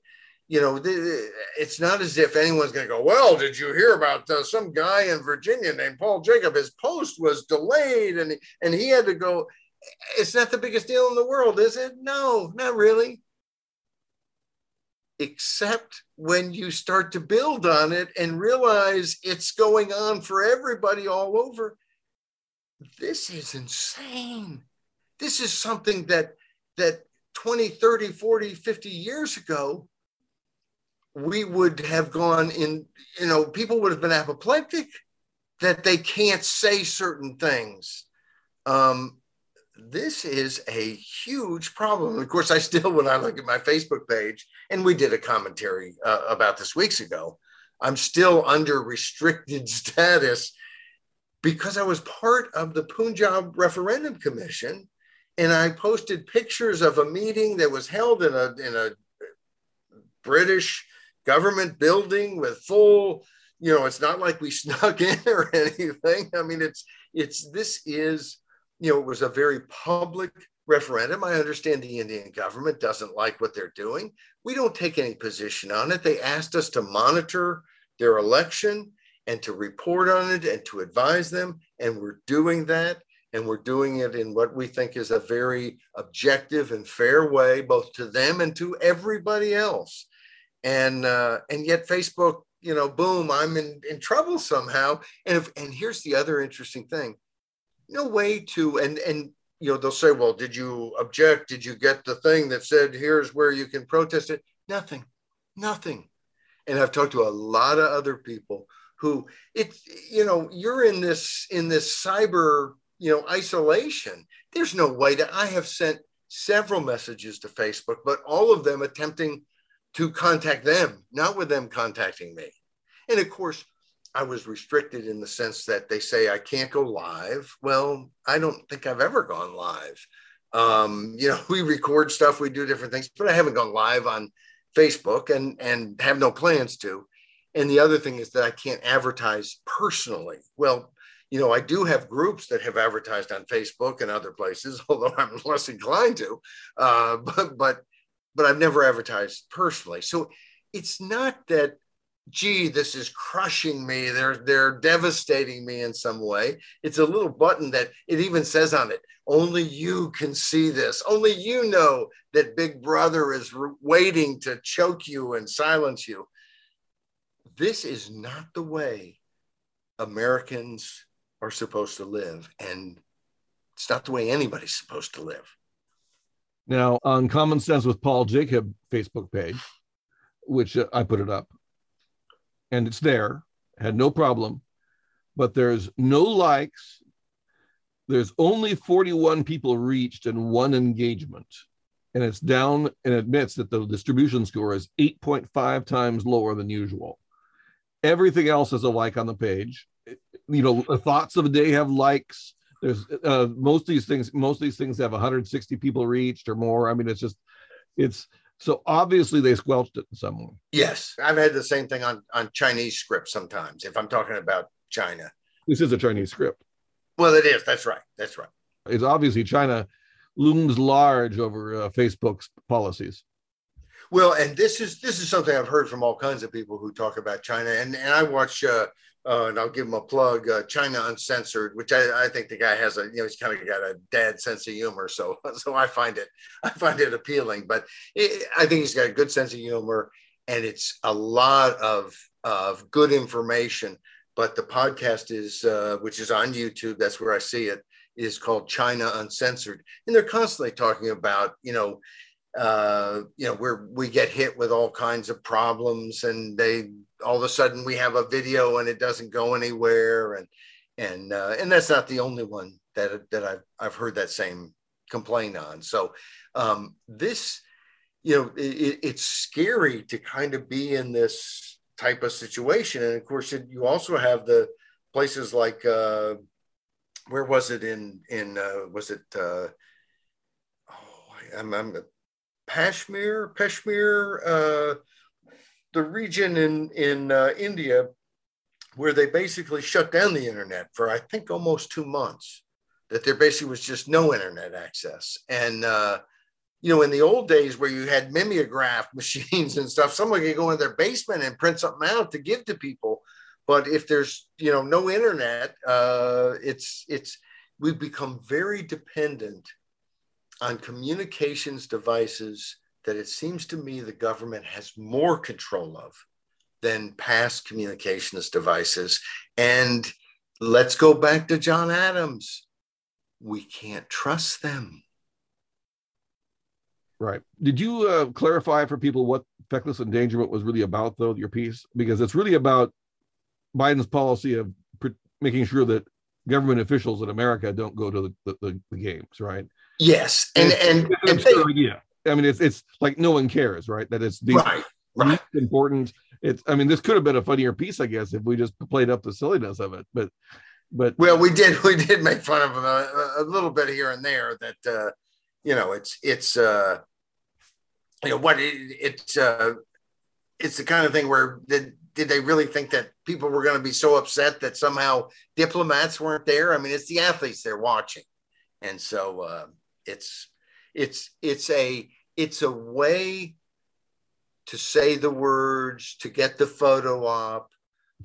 you know, it's not as if anyone's going to go, well, did you hear about uh, some guy in Virginia named Paul Jacob? His post was delayed and, and he had to go. It's not the biggest deal in the world, is it? No, not really. Except when you start to build on it and realize it's going on for everybody all over. This is insane. This is something that that 20, 30, 40, 50 years ago we would have gone in, you know, people would have been apoplectic that they can't say certain things. Um, this is a huge problem. Of course, I still, when I look at my Facebook page, and we did a commentary uh, about this weeks ago, I'm still under restricted status because I was part of the Punjab Referendum Commission, and I posted pictures of a meeting that was held in a in a British government building with full you know it's not like we snuck in or anything i mean it's it's this is you know it was a very public referendum i understand the indian government doesn't like what they're doing we don't take any position on it they asked us to monitor their election and to report on it and to advise them. And we're doing that. And we're doing it in what we think is a very objective and fair way, both to them and to everybody else. And uh, and yet Facebook, you know, boom, I'm in, in trouble somehow. And if, and here's the other interesting thing: no way to and and you know they'll say, well, did you object? Did you get the thing that said here's where you can protest it? Nothing, nothing. And I've talked to a lot of other people who it's you know you're in this in this cyber you know isolation there's no way that i have sent several messages to facebook but all of them attempting to contact them not with them contacting me and of course i was restricted in the sense that they say i can't go live well i don't think i've ever gone live um, you know we record stuff we do different things but i haven't gone live on facebook and and have no plans to and the other thing is that I can't advertise personally. Well, you know, I do have groups that have advertised on Facebook and other places, although I'm less inclined to. Uh, but but but I've never advertised personally. So it's not that, gee, this is crushing me. They're they're devastating me in some way. It's a little button that it even says on it, only you can see this. Only you know that Big Brother is waiting to choke you and silence you this is not the way Americans are supposed to live. And it's not the way anybody's supposed to live. Now, on Common Sense with Paul Jacob Facebook page, which uh, I put it up, and it's there, had no problem, but there's no likes. There's only 41 people reached and one engagement. And it's down and admits that the distribution score is 8.5 times lower than usual. Everything else is a like on the page. You know, the thoughts of the day have likes. There's uh, most of these things. Most of these things have 160 people reached or more. I mean, it's just, it's so obviously they squelched it in some way. Yes, I've had the same thing on on Chinese script sometimes. If I'm talking about China, this is a Chinese script. Well, it is. That's right. That's right. It's obviously China looms large over uh, Facebook's policies. Well, and this is this is something I've heard from all kinds of people who talk about China, and and I watch. Uh, uh, and I'll give him a plug. Uh, China Uncensored, which I, I think the guy has a you know he's kind of got a dad sense of humor, so so I find it I find it appealing. But it, I think he's got a good sense of humor, and it's a lot of of good information. But the podcast is uh, which is on YouTube. That's where I see it. Is called China Uncensored, and they're constantly talking about you know uh, you know, where we get hit with all kinds of problems, and they all of a sudden we have a video and it doesn't go anywhere, and and uh, and that's not the only one that that I've I've heard that same complaint on. So um, this, you know, it, it's scary to kind of be in this type of situation, and of course, it, you also have the places like uh, where was it in in uh, was it uh, oh I'm, I'm Kashmir, Kashmir, uh, the region in in uh, India where they basically shut down the internet for I think almost two months. That there basically was just no internet access, and uh, you know, in the old days where you had mimeograph machines and stuff, someone could go in their basement and print something out to give to people. But if there's you know no internet, uh, it's it's we've become very dependent on communications devices that it seems to me the government has more control of than past communications devices. And let's go back to John Adams. We can't trust them. Right. Did you uh, clarify for people what feckless endangerment was really about, though, your piece? Because it's really about Biden's policy of making sure that government officials in America don't go to the, the, the games, right? Yes, and and, and, and they, idea. I mean, it's it's like no one cares, right? That it's these right, right. important. It's. I mean, this could have been a funnier piece, I guess, if we just played up the silliness of it. But, but well, we did we did make fun of them a, a little bit here and there. That uh, you know, it's it's uh, you know what it, it's uh, it's the kind of thing where did did they really think that people were going to be so upset that somehow diplomats weren't there? I mean, it's the athletes they're watching, and so. Uh, it's it's it's a it's a way to say the words to get the photo op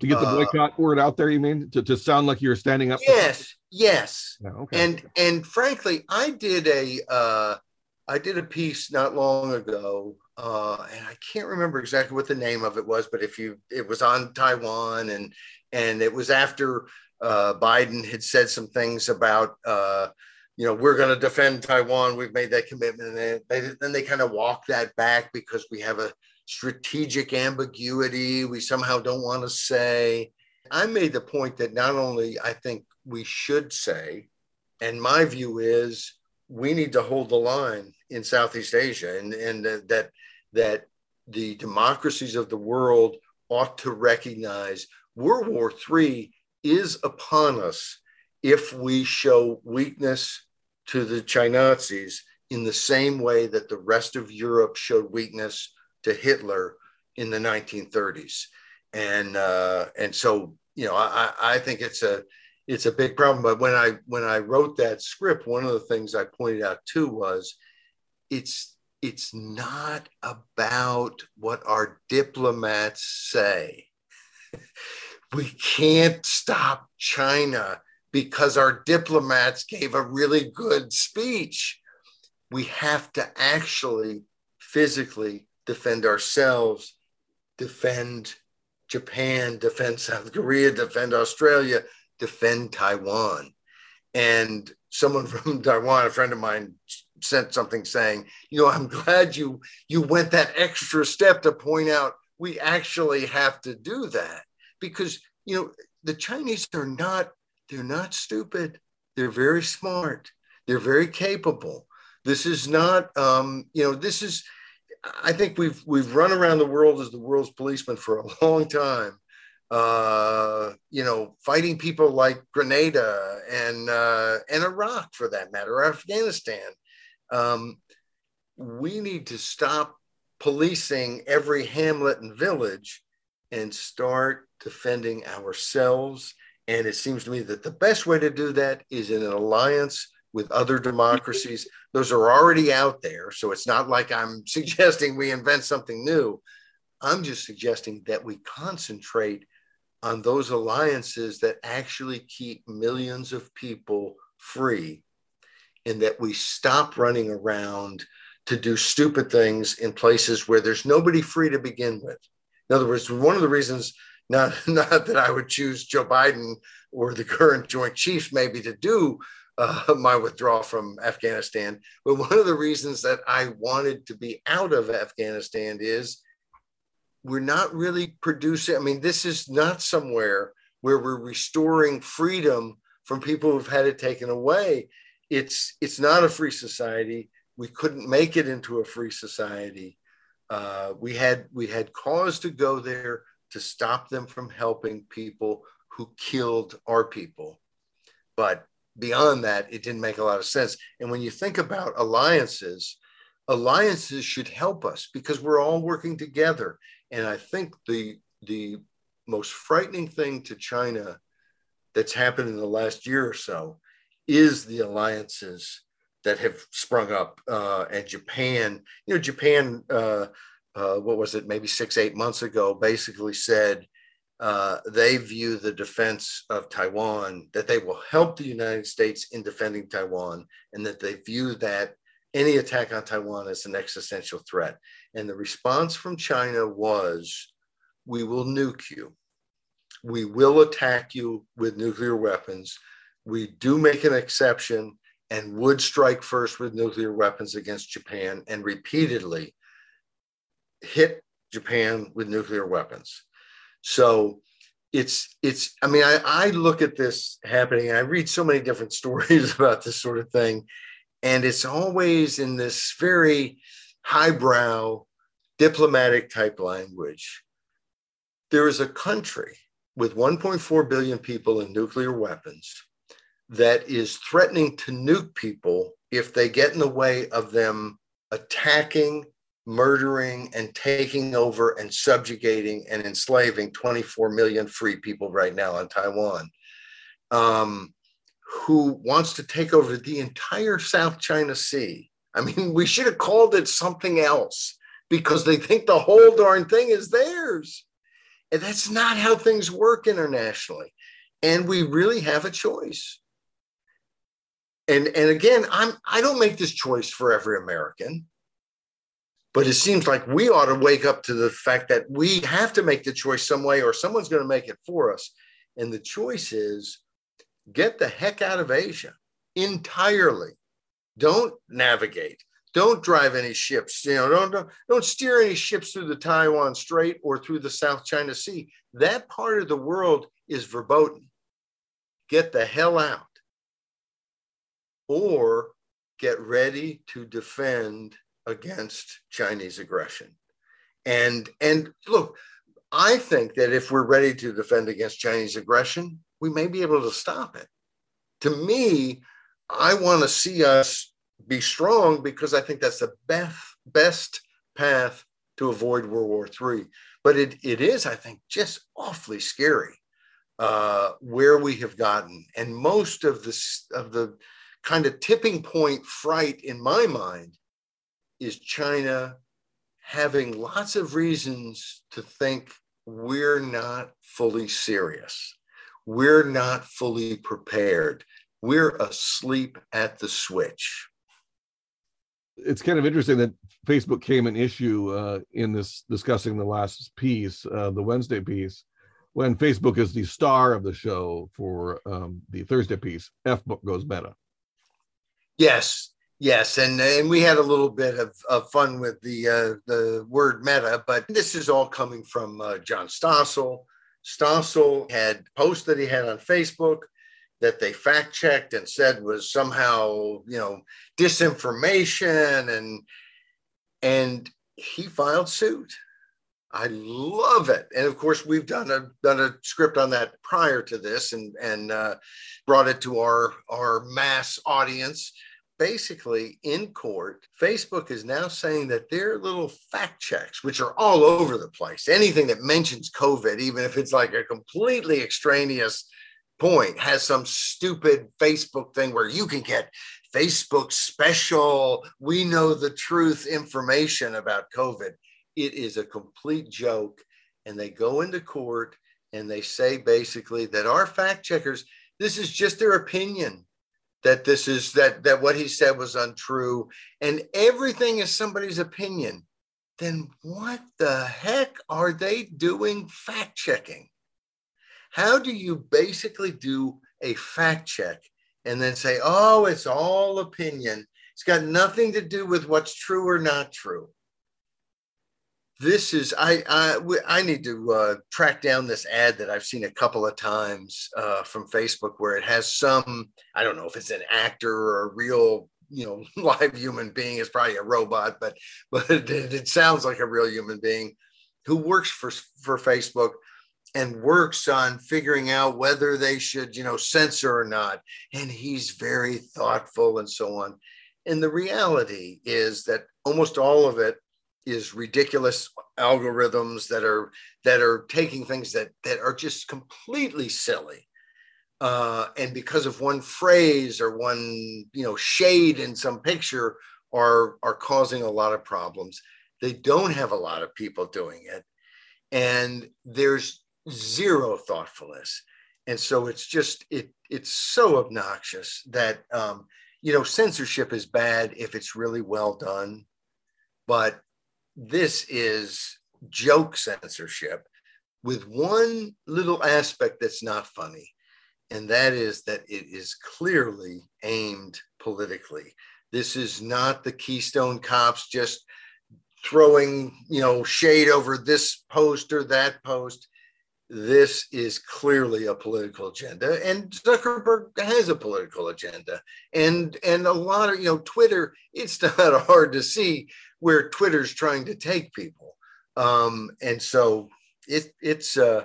to get the Uh, boycott word out there. You mean to, to sound like you're standing up? for- Yes, yes. Yeah, okay. And and frankly, I did a uh, I did a piece not long ago, uh, and I can't remember exactly what the name of it was, but if you it was on Taiwan, and and it was after uh, Biden had said some things about. Uh, you know, we're going to defend Taiwan. We've made that commitment, and they, then they kind of walk that back because we have a strategic ambiguity. We somehow don't want to say. I made the point that not only I think we should say, and my view is we need to hold the line in Southeast Asia, and and that that, that the democracies of the world ought to recognize World War III is upon us if we show weakness to the Chinazis in the same way that the rest of Europe showed weakness to Hitler in the 1930s. And uh, and so you know I, I think it's a it's a big problem. But when I when I wrote that script, one of the things I pointed out too was it's it's not about what our diplomats say. we can't stop China because our diplomats gave a really good speech. We have to actually physically defend ourselves, defend Japan, defend South Korea, defend Australia, defend Taiwan. And someone from Taiwan, a friend of mine, sent something saying, you know, I'm glad you you went that extra step to point out we actually have to do that because you know the Chinese are not they're not stupid. They're very smart. They're very capable. This is not um, you know this is I think we've we've run around the world as the world's policeman for a long time. Uh, you know, fighting people like Grenada and uh, and Iraq, for that matter, Afghanistan. Um, we need to stop policing every hamlet and village and start defending ourselves. And it seems to me that the best way to do that is in an alliance with other democracies. Those are already out there. So it's not like I'm suggesting we invent something new. I'm just suggesting that we concentrate on those alliances that actually keep millions of people free and that we stop running around to do stupid things in places where there's nobody free to begin with. In other words, one of the reasons, not, not that I would choose Joe Biden or the current Joint Chiefs maybe to do uh, my withdrawal from Afghanistan, but one of the reasons that I wanted to be out of Afghanistan is we're not really producing. I mean, this is not somewhere where we're restoring freedom from people who've had it taken away. It's it's not a free society. We couldn't make it into a free society. Uh, we had we had cause to go there to stop them from helping people who killed our people. But beyond that, it didn't make a lot of sense. And when you think about alliances, alliances should help us because we're all working together. And I think the the most frightening thing to China that's happened in the last year or so is the alliances that have sprung up. Uh, and Japan, you know, Japan, uh, uh, what was it, maybe six, eight months ago, basically said uh, they view the defense of Taiwan, that they will help the United States in defending Taiwan, and that they view that any attack on Taiwan as an existential threat. And the response from China was, we will nuke you. We will attack you with nuclear weapons. We do make an exception and would strike first with nuclear weapons against Japan and repeatedly hit Japan with nuclear weapons. So it's it's I mean I, I look at this happening and I read so many different stories about this sort of thing and it's always in this very highbrow diplomatic type language. There is a country with 1.4 billion people and nuclear weapons that is threatening to nuke people if they get in the way of them attacking, murdering, and taking over and subjugating and enslaving 24 million free people right now in Taiwan. Um, who wants to take over the entire South China Sea. I mean, we should have called it something else because they think the whole darn thing is theirs. And that's not how things work internationally. And we really have a choice. And, and again, I'm I don't make this choice for every American, but it seems like we ought to wake up to the fact that we have to make the choice some way, or someone's going to make it for us. And the choice is get the heck out of Asia entirely. Don't navigate. Don't drive any ships. You know, don't, don't don't steer any ships through the Taiwan Strait or through the South China Sea. That part of the world is verboten. Get the hell out. Or get ready to defend against Chinese aggression. And and look, I think that if we're ready to defend against Chinese aggression, we may be able to stop it. To me, I want to see us be strong because I think that's the best best path to avoid World War III. But it, it is, I think, just awfully scary uh, where we have gotten. And most of this of the kind of tipping point fright in my mind is China having lots of reasons to think we're not fully serious. We're not fully prepared. We're asleep at the switch. It's kind of interesting that Facebook came an issue uh, in this discussing the last piece, uh, the Wednesday piece, when Facebook is the star of the show for um, the Thursday piece. F book goes meta. Yes, Yes, and and we had a little bit of, of fun with the uh, the word meta, but this is all coming from uh, John Stossel. Stossel had posts that he had on Facebook that they fact checked and said was somehow you know disinformation and and he filed suit. I love it, and of course we've done a done a script on that prior to this and and uh, brought it to our our mass audience basically in court, Facebook is now saying that their little fact checks, which are all over the place, anything that mentions COVID, even if it's like a completely extraneous point, has some stupid Facebook thing where you can get Facebook special, we know the truth information about COVID. It is a complete joke. And they go into court and they say basically that our fact checkers, this is just their opinion that this is that that what he said was untrue and everything is somebody's opinion then what the heck are they doing fact checking? How do you basically do a fact check and then say oh it's all opinion. It's got nothing to do with what's true or not true this is I I, I need to uh, track down this ad that I've seen a couple of times uh, from Facebook where it has some I don't know if it's an actor or a real you know live human being is probably a robot but but it, it sounds like a real human being who works for for Facebook and works on figuring out whether they should you know censor or not. And he's very thoughtful and so on. And the reality is that almost all of it is ridiculous algorithms that are that are taking things that that are just completely silly. Uh, and because of one phrase or one you know shade in some picture are are causing a lot of problems. They don't have a lot of people doing it. And there's zero thoughtfulness. And so it's just it it's so obnoxious that um, you know censorship is bad if it's really well done. But this is joke censorship with one little aspect that's not funny, and that is that it is clearly aimed politically. This is not the Keystone cops just throwing, you know, shade over this post or that post. This is clearly a political agenda, and Zuckerberg has a political agenda, and and a lot of you know Twitter. It's not hard to see where Twitter's trying to take people. Um, and so it, it's uh,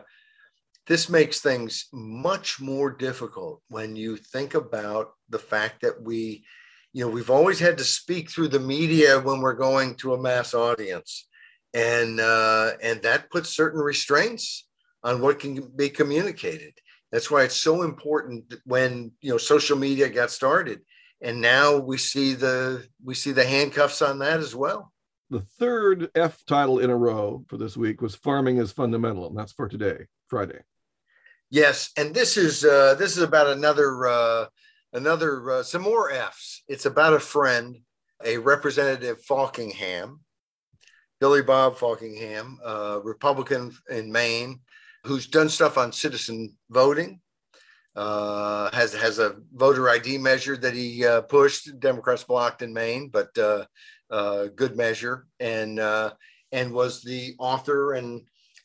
this makes things much more difficult when you think about the fact that we, you know, we've always had to speak through the media when we're going to a mass audience, and uh, and that puts certain restraints on what can be communicated. That's why it's so important when you know social media got started and now we see the we see the handcuffs on that as well the third F title in a row for this week was Farming is Fundamental, and that's for today, Friday. Yes, and this is uh, this is about another uh, another uh, some more Fs. It's about a friend, a representative Faulkingham, Billy Bob Faulkingham, uh, Republican in Maine, who's done stuff on citizen voting. Uh, has has a voter ID measure that he uh, pushed. Democrats blocked in Maine, but uh, uh, good measure, and uh, and was the author and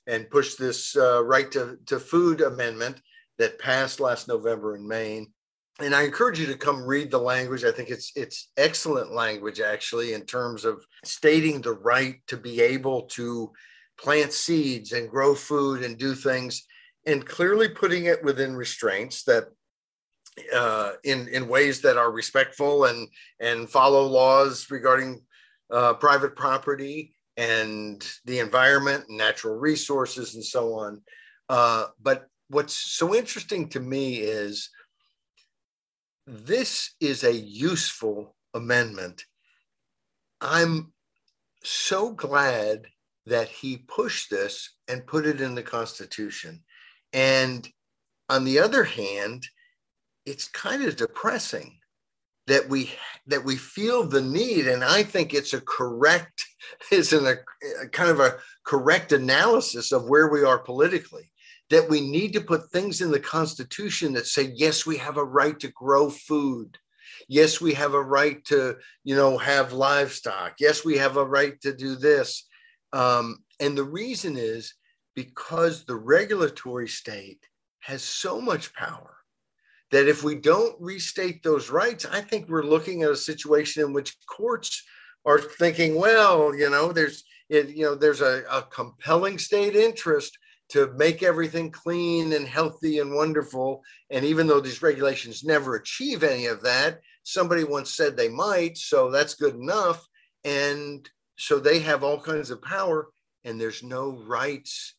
and pushed this uh, right to, to food amendment that passed last November in Maine. And I encourage you to come read the language. I think it's it's excellent language actually in terms of stating the right to be able to plant seeds and grow food and do things, and clearly putting it within restraints that uh, in in ways that are respectful and and follow laws regarding uh, private property and the environment and natural resources and so on. Uh, but what's so interesting to me is this is a useful amendment. I'm so glad that he pushed this and put it in the Constitution. And on the other hand, it's kind of depressing that we that we feel the need and i think it's a correct it's a, a kind of a correct analysis of where we are politically that we need to put things in the constitution that say yes we have a right to grow food. Yes we have a right to you know have livestock. Yes we have a right to do this. Um, and the reason is because the regulatory state has so much power that if we don't restate those rights, I think we're looking at a situation in which courts are thinking, well, you know, there's you know, there's a, a compelling state interest to make everything clean and healthy and wonderful. And even though these regulations never achieve any of that, somebody once said they might, so that's good enough. And so they have all kinds of power, and there's no rights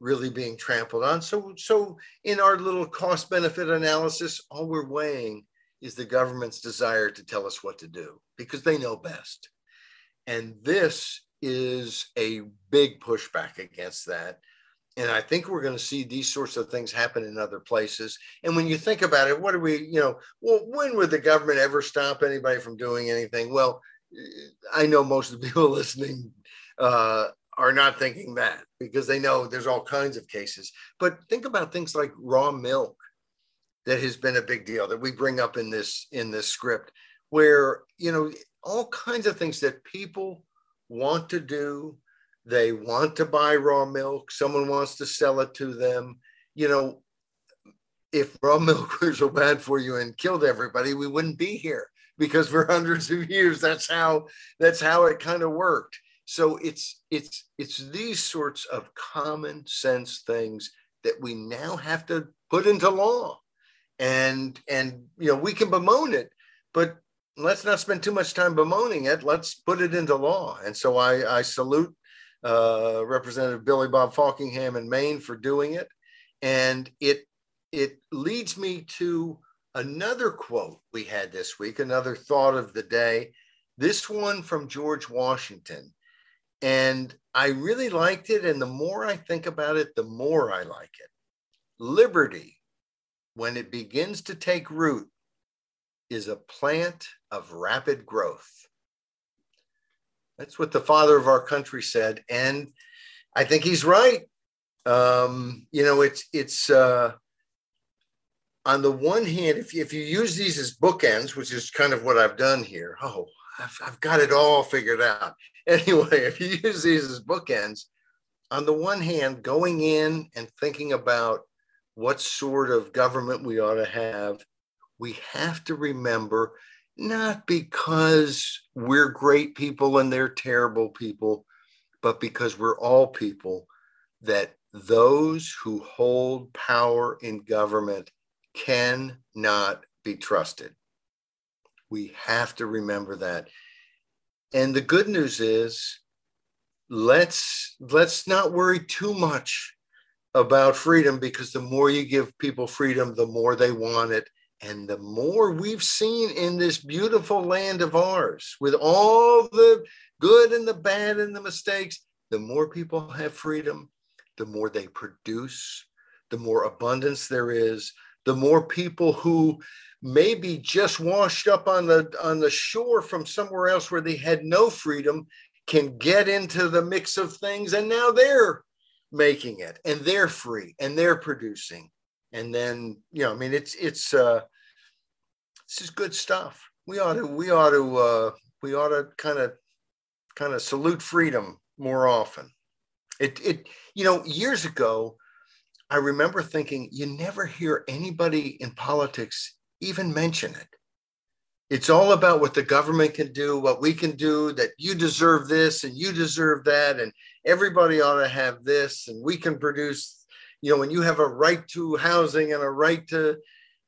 really being trampled on. So, so in our little cost benefit analysis, all we're weighing is the government's desire to tell us what to do because they know best. And this is a big pushback against that. And I think we're going to see these sorts of things happen in other places. And when you think about it, what do we, you know, well, when would the government ever stop anybody from doing anything? Well, I know most of the people listening uh, are not thinking that because they know there's all kinds of cases. But think about things like raw milk that has been a big deal that we bring up in this in this script where you know all kinds of things that people want to do. They want to buy raw milk. Someone wants to sell it to them. You know if raw milk were so bad for you and killed everybody we wouldn't be here because for hundreds of years that's how that's how it kind of worked so it's it's it's these sorts of common sense things that we now have to put into law. And and you know we can bemoan it but let's not spend too much time bemoaning it. Let's put it into law. And so i i salute uh, representative billy bob faulkingham in maine for doing it. And it it leads me to another quote we had this week another thought of the day. This one from george washington and I really liked it. And the more I think about it, the more I like it. Liberty, when it begins to take root, is a plant of rapid growth. That's what the father of our country said. And I think he's right. Um, you know, it's, it's, uh, on the one hand, if you, if you use these as bookends, which is kind of what I've done here, oh, I've, I've got it all figured out. Anyway, if you use these as bookends, on the one hand, going in and thinking about what sort of government we ought to have, we have to remember not because we're great people and they're terrible people, but because we're all people, that those who hold power in government cannot be trusted. We have to remember that. And the good news is let's let's not worry too much about freedom because the more you give people freedom, the more they want it And the more we've seen in this beautiful land of ours, with all the good and the bad and the mistakes, the more people have freedom, the more they produce, the more abundance there is, the more people who maybe just washed up on the on the shore from somewhere else where they had no freedom can get into the mix of things and now they're making it and they're free and they're producing. And then you know i mean it's it's uh this is good stuff. We ought to we ought to uh we ought to kind of kind of salute freedom more often. It it you know years ago i remember thinking you never hear anybody in politics even mention it. It's all about what the government can do what we can do that you deserve this and you deserve that and everybody ought to have this and we can produce you know when you have a right to housing and a right to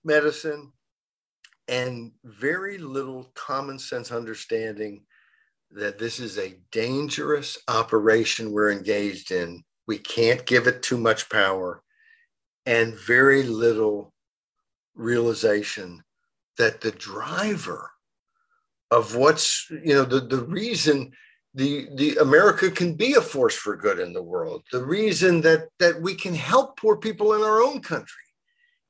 medicine. And very little common sense understanding that this is a dangerous operation we're engaged in. We can't give it too much power and very little realization that the driver of what's you know the, the reason the the America can be a force for good in the world. The reason that that we can help poor people in our own country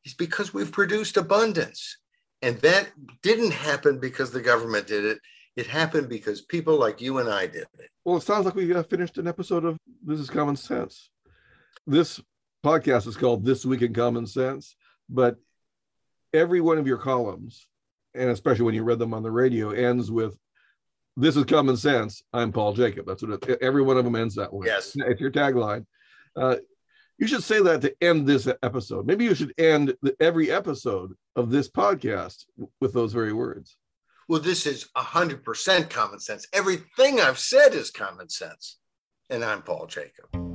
is because we've produced abundance. And that didn't happen because the government did it. It happened because people like you and I did it. Well, it sounds like we uh, finished an episode of This is Common Sense. This podcast is called This Week in Common Sense, but every one of your columns, and especially when you read them on the radio, ends with this is common sense. I'm Paul Jacob. That's what it, every one of them ends that way. Yes. It's your tagline. Uh, you should say that to end this episode. Maybe you should end the, every episode of this podcast with those very words. Well, this is 100% common sense. Everything I've said is common sense. And I'm Paul Jacob.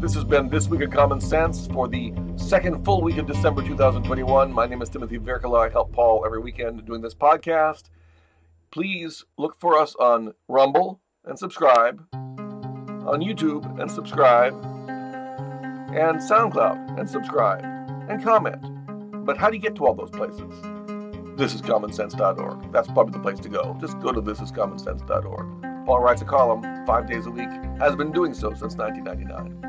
This has been This Week of Common Sense for the second full week of December 2021. My name is Timothy Virkkala. I help Paul every weekend doing this podcast please look for us on Rumble and subscribe, on YouTube and subscribe, and SoundCloud and subscribe, and comment. But how do you get to all those places? thisiscommonsense.org. That's probably the place to go. Just go to thisiscommonsense.org. Paul writes a column five days a week, has been doing so since 1999.